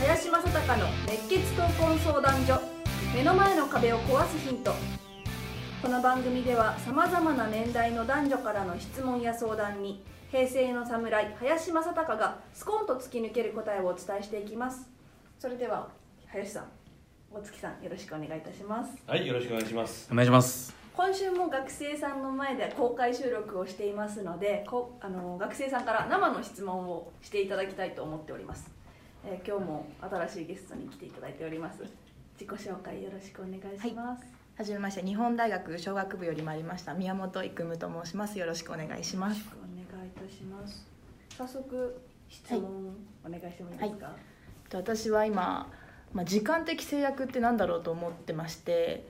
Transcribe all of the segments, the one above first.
林正孝の熱血闘魂相談所。目の前の壁を壊すヒント。この番組ではさまざまな年代の男女からの質問や相談に平成の侍林正孝がスコンと突き抜ける答えをお伝えしていきます。それでは林さん大月さんよろしくお願いいたします。はいよろしくお願いします。お願いします。今週も学生さんの前で公開収録をしていますのでこあの学生さんから生の質問をしていただきたいと思っております、えー今日も新しいゲストに来ていただいております。自己紹介よろしくお願いします、はじめまして日本大学商学部より参りました宮本育夢と申します。よろしくお願いします。よろしくお願いいたします。早速質問お願いしてもいいですか、と私は今、まあ、時間的制約って何だろうと思ってまして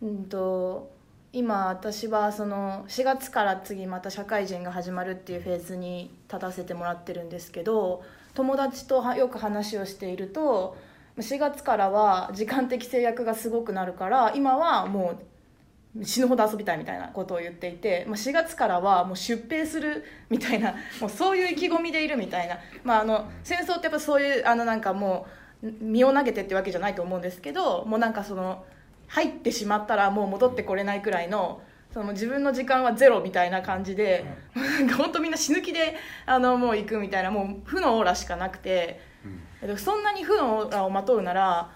うんと今私はその4月から次また社会人が始まるっていうフェーズに立たせてもらってるんですけど友達とはよく話をしていると4月からは時間的制約がすごくなるから今はもう死ぬほど遊びたいみたいなことを言っていて、まあ、4月からはもう出兵するみたいなもうそういう意気込みでいるみたいな、まあ、あの戦争ってやっぱそういうあのなんかもう身を投げてってわけじゃないと思うんですけどもうなんかその入ってしまったらもう戻ってこれないくらいのその自分の時間はゼロみたいな感じで、なんか本当みんな死ぬ気であのもう行くみたいなもう負のオーラしかなくて、そんなに負のオーラをまとうなら、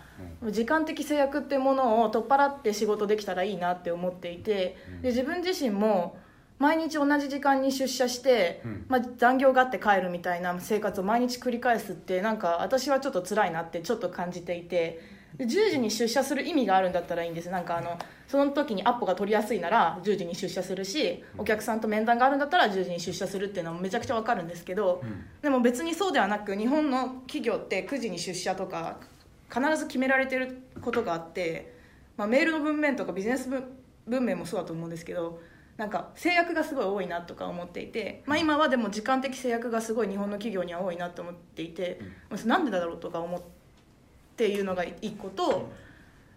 時間的制約ってものを取っ払って仕事できたらいいなって思っていて、で自分自身も毎日同じ時間に出社して、まあ、残業があって帰るみたいな生活を毎日繰り返すってなんか私はちょっと辛いなってちょっと感じていてで10時に出社する意味があるんだったらいいんです。なんかあのその時にアポが取りやすいなら10時に出社するしお客さんと面談があるんだったら10時に出社するっていうのもめちゃくちゃわかるんですけど、でも別にそうではなく日本の企業って9時に出社とか必ず決められてることがあって、まあ、メールの文面とかビジネス文文面もそうだと思うんですけどなんか制約がすごい多いなとか思っていて、まあ、今はでも時間的制約がすごい日本の企業には多いなと思っていて、なんでだろうとか思っていうのが一個と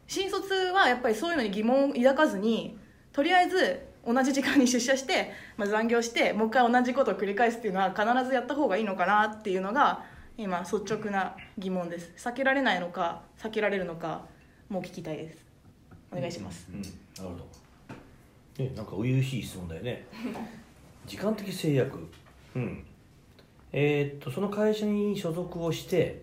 新卒はやっぱりそういうのに疑問を抱かずにとりあえず同じ時間に出社して、まあ、残業してもう一回同じことを繰り返すっていうのは必ずやった方がいいのかなっていうのが今率直な疑問です避けられないのか避けられるのかもう聞きたいですお願いします、うん、なるほど。ね、なんか初々しい質問だよね。時間的制約。うん。えーっと、その会社に所属をして、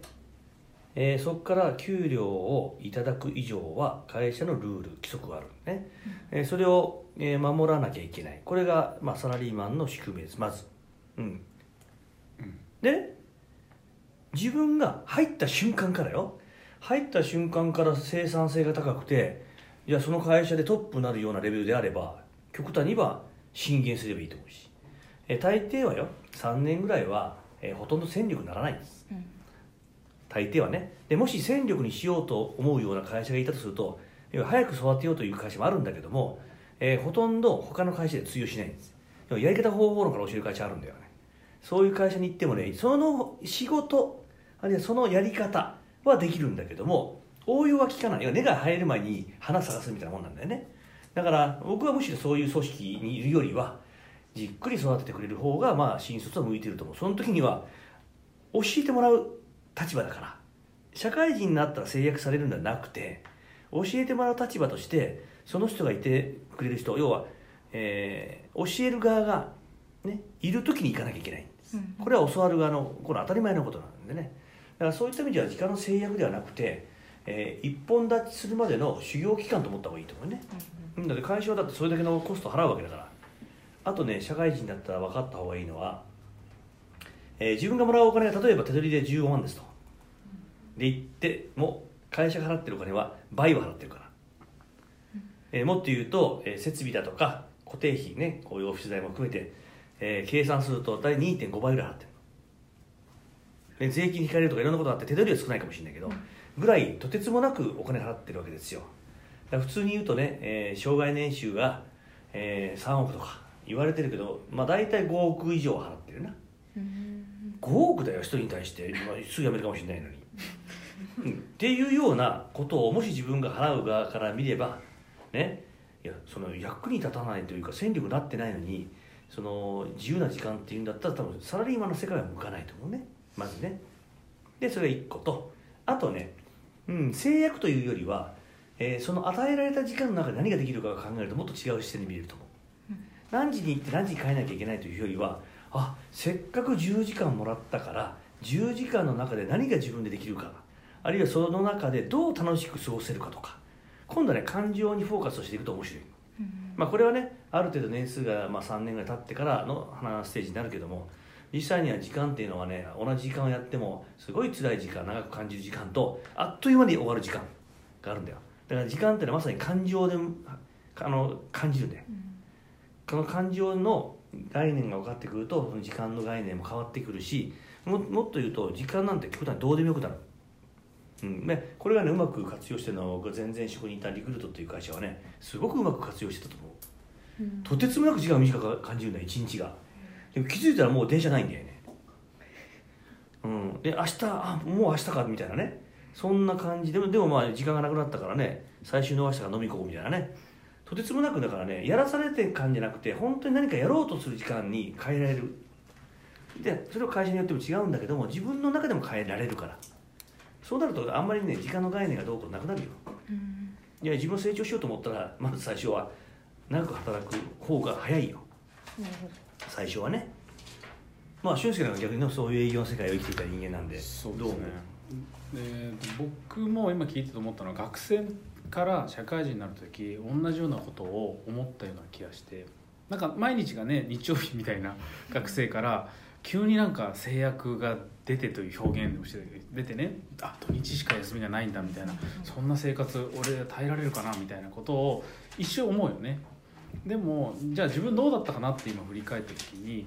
えーそこから給料をいただく以上は会社のルール、規則があるね。えーそれを、えー守らなきゃいけない。これが、まあ、サラリーマンの宿命です、まず。うん。で、自分が入った瞬間からよ入った瞬間から生産性が高くていやその会社でトップになるようなレベルであれば極端には進言すればいいと思うしえ大抵はよ3年ぐらいは、えほとんど戦力にならないんです、大抵はね。でもし戦力にしようと思うような会社がいたとすると早く育てようという会社もあるんだけども、えーほとんど他の会社で通用しないんです。要はやり方方法論から教える会社あるんだよね。そういう会社に行ってもねその仕事あるいはそのやり方はできるんだけども応用は効かない。要は根が生える前に花探すみたいなもんなんだよね。だから僕はむしろそういう組織にいるよりはじっくり育ててくれる方がまあ新卒は向いてると思う。その時には教えてもらう立場だから。社会人になったら制約されるんじゃなくて教えてもらう立場としてその人がいてくれる人要は、えー教える側が、ね、いる時に行かなきゃいけないんです、これは教わる側のこれ当たり前のことなんでね。だからそういった意味では時間の制約ではなくて、えー一本立ちするまでの修行期間と思った方がいいと思うね、うん、だって会社はだってそれだけのコスト払うわけだから。あとね社会人だったら分かった方がいいのは、えー自分がもらうお金が例えば手取りで15万ですとで言っても会社が払ってるお金は倍は払ってるから、えーもっと言うと、えー設備だとか固定費ねこういうオフィス代も含めて、えー計算すると大体2.5倍ぐらい払ってるね、税金引かれるとかいろんなことあって手取りは少ないかもしれないけど、ぐらいとてつもなくお金払ってるわけですよ。普通に言うとね、えー、障害年収が、えー、3億とか言われてるけど、まあ、大体5億以上払ってるな、5億だよ1人に対して、まあ、すぐ辞めるかもしれないのに、うんっていうようなことをもし自分が払う側から見ればねいやその役に立たないというか戦力になってないのにその自由な時間っていうんだったら多分サラリーマンの世界は向かないと思うね。まずね。でそれが1個と。あとね、うん、制約というよりは、えーその与えられた時間の中で何ができるかを考えるともっと違う視点で見れると思う、何時に行って何時に帰らなきゃいけないというよりはあせっかく10時間もらったから10時間の中で何が自分でできるかあるいはその中でどう楽しく過ごせるかとか今度はね感情にフォーカスをしていくと面白い、まあ、これはねある程度年数がまあ3年ぐらい経ってからの花ステージになるけども実際には時間っていうのはね同じ時間をやってもすごい辛い時間長く感じる時間とあっという間に終わる時間があるんだよ。だから時間っていうのはまさに感情であの感じるんだよ、この感情の概念が分かってくると時間の概念も変わってくるしももっと言うと時間なんて極端にどうでもよくなる、うん。ね、これがねうまく活用してるのは僕が全然職にいたリクルートっていう会社はねすごくうまく活用してたと思う、とてつもなく時間が短く感じるんだよ一日が。でも気づいたらもう電車ないんだよね。うん。で明日あもう明日かみたいなね。そんな感じ。でもでもまあ時間がなくなったからね最終の明日が飲み行こうみたいなね。とてつもなくだからねやらされてる感じじゃなくて本当に何かやろうとする時間に変えられる。でそれは会社によっても違うんだけども自分の中でも変えられるからそうなるとあんまりね時間の概念がどうこうなくなるよ。いや自分を成長しようと思ったらまず最初は長く働く方が早いよ。最初はね。まあ俊介なんか逆にねそういう営業の世界を生きていた人間なんでどう思そうですね。で僕も今聞いてて思ったのは学生から社会人になる時同じようなことを思ったような気がしてなんか毎日がね日曜日みたいな学生から急になんか制約が出てという表現をして出てね。あ土日しか休みがないんだみたいな。そんな生活俺耐えられるかなみたいなことを一瞬思うよね。でもじゃあ自分どうだったかなって今振り返った時に、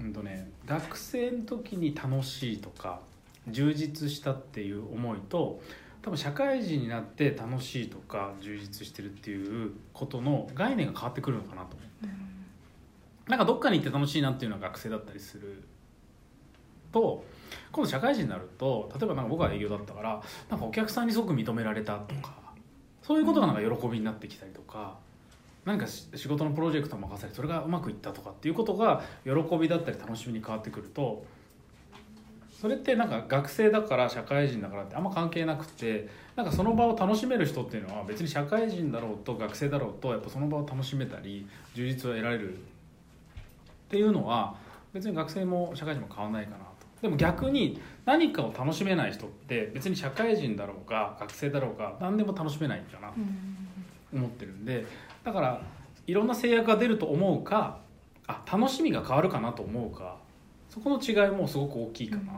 うんとね、学生の時に楽しいとか充実したっていう思いと多分社会人になって楽しいとか充実してるっていうことの概念が変わってくるのかなと思って、なんかどっかに行って楽しいなっていうのは学生だったりすると今度社会人になると例えばなんか僕は営業だったからなんかお客さんにすごく認められたとかそういうことがなんか喜びになってきたりとか。何か仕事のプロジェクトを任されそれがうまくいったとかっていうことが喜びだったり楽しみに変わってくるとそれってなんか学生だから社会人だからってあんま関係なくてなんかその場を楽しめる人っていうのは別に社会人だろうと学生だろうとやっぱその場を楽しめたり充実を得られるっていうのは別に学生も社会人も変わらないかなと。でも逆に何かを楽しめない人って別に社会人だろうが学生だろうが何でも楽しめないんだな。と思ってるんでだからいろんな制約が出ると思うかあ楽しみが変わるかなと思うかそこの違いもすごく大きいかな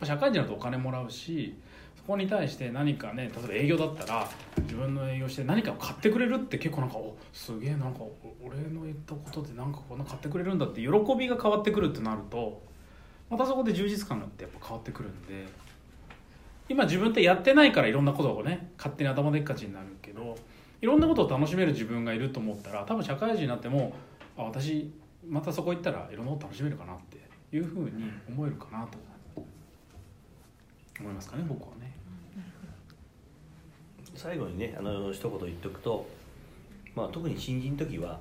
と、社会人だとお金もらうしそこに対して何かね例えば営業だったら自分の営業して何かを買ってくれるって結構なんかおすげえなんか俺の言ったことでなんかこんな買ってくれるんだって喜びが変わってくるってなるとまたそこで充実感がってやっぱ変わってくるんで今自分ってやってないからいろんなことをね勝手に頭でっかちになるけどいろんなことを楽しめる自分がいると思ったら多分社会人になってもあ私またそこ行ったらいろんなこと楽しめるかなっていうふうに思えるかなと思いますかね僕はね。最後にねあの一言言っておくと、まあ、特に新人の時は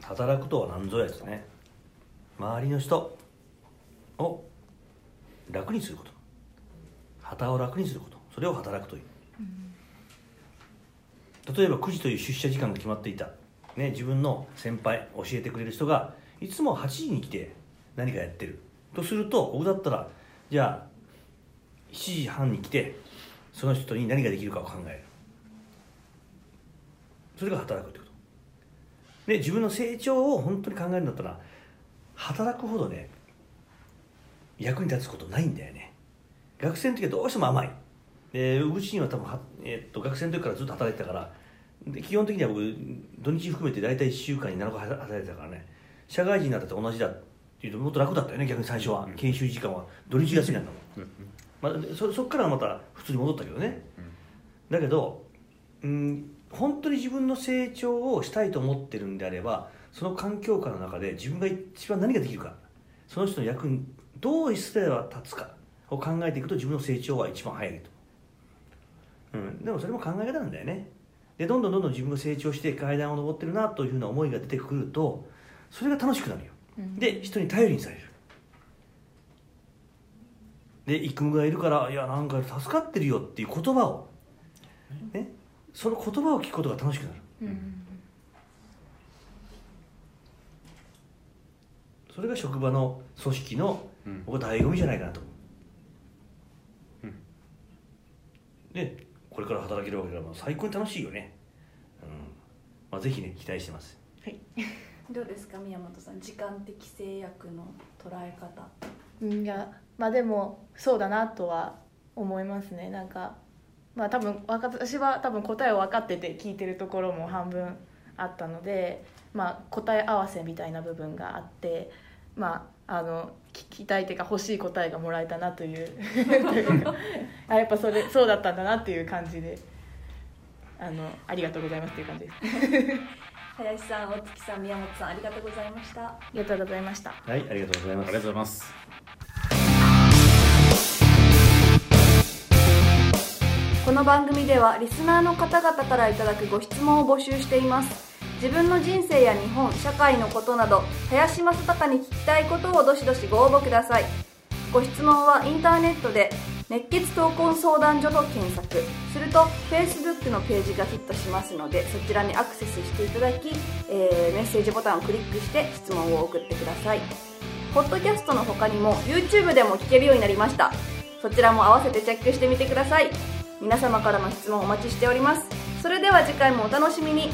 働くとは何ぞやですね。周りの人を楽にすること。旗を楽にすること。それを働くという、例えば9時という出社時間が決まっていた、ね、自分の先輩教えてくれる人がいつも8時に来て何かやってる。とすると僕だったらじゃあ7時半に来てその人に何ができるかを考える。それが働くってこと。で自分の成長を本当に考えるんだったら働くほどね役に立つことないんだよね。学生の時はどうしても甘い。でうちには多分は、えっと学生の時からずっと働いてたからで基本的には僕土日含めて大体1週間に7日働いてたからね。社会人になったって同じだっていうともっと楽だったよね逆に最初は、研修時間は。土日休みなんだもん、まあ、でそそっからはまた普通に戻ったけどね、だけどうん本当に自分の成長をしたいと思ってるんであればその環境下の中で自分が一番何ができるかその人の役にどうすれば立つかを考えていくと自分の成長は一番早いと、うん、でもそれも考え方なんだよね。でどんどんどんどん自分が成長して階段を上ってるなというふうな思いが出てくるとそれが楽しくなるよ、で人に頼りにされる。で育務がいるからいやなんか助かってるよっていう言葉をねその言葉を聞くことが楽しくなる。うんそれが職場の組織のうん。僕は醍醐味じゃないかなと思う、うん。でこれから働けるわけだから最高に楽しいよね、うん。まあ、ぜひね期待してます。はい。どうですか宮本さん時間的制約の捉え方。いやまあでもそうだなとは思いますね。なんかまあ多分私は多分答えを分かってて聞いてるところも半分あったのでまあ答え合わせみたいな部分があってまああの聞きたいというか欲しい答えがもらえたなというというかあやっぱそれそうだったんだなっていう感じであのありがとうございますっていう感じです。林さん大月さん宮本さんありがとうございました。ありがとうございました。はいありがとうございます。ありがとうございますこの番組ではリスナーの方々からいただくご質問を募集しています。自分の人生や日本社会のことなど林正孝に聞きたいことをどしどしご応募ください。ご質問はインターネットで熱血闘魂相談所と検索。すると Facebook のページがヒットしますのでそちらにアクセスしていただき、えーメッセージボタンをクリックして質問を送ってください。ポッドキャストの他にも YouTube でも聞けるようになりました。そちらも合わせてチェックしてみてください。皆様からの質問お待ちしております。それでは次回もお楽しみに。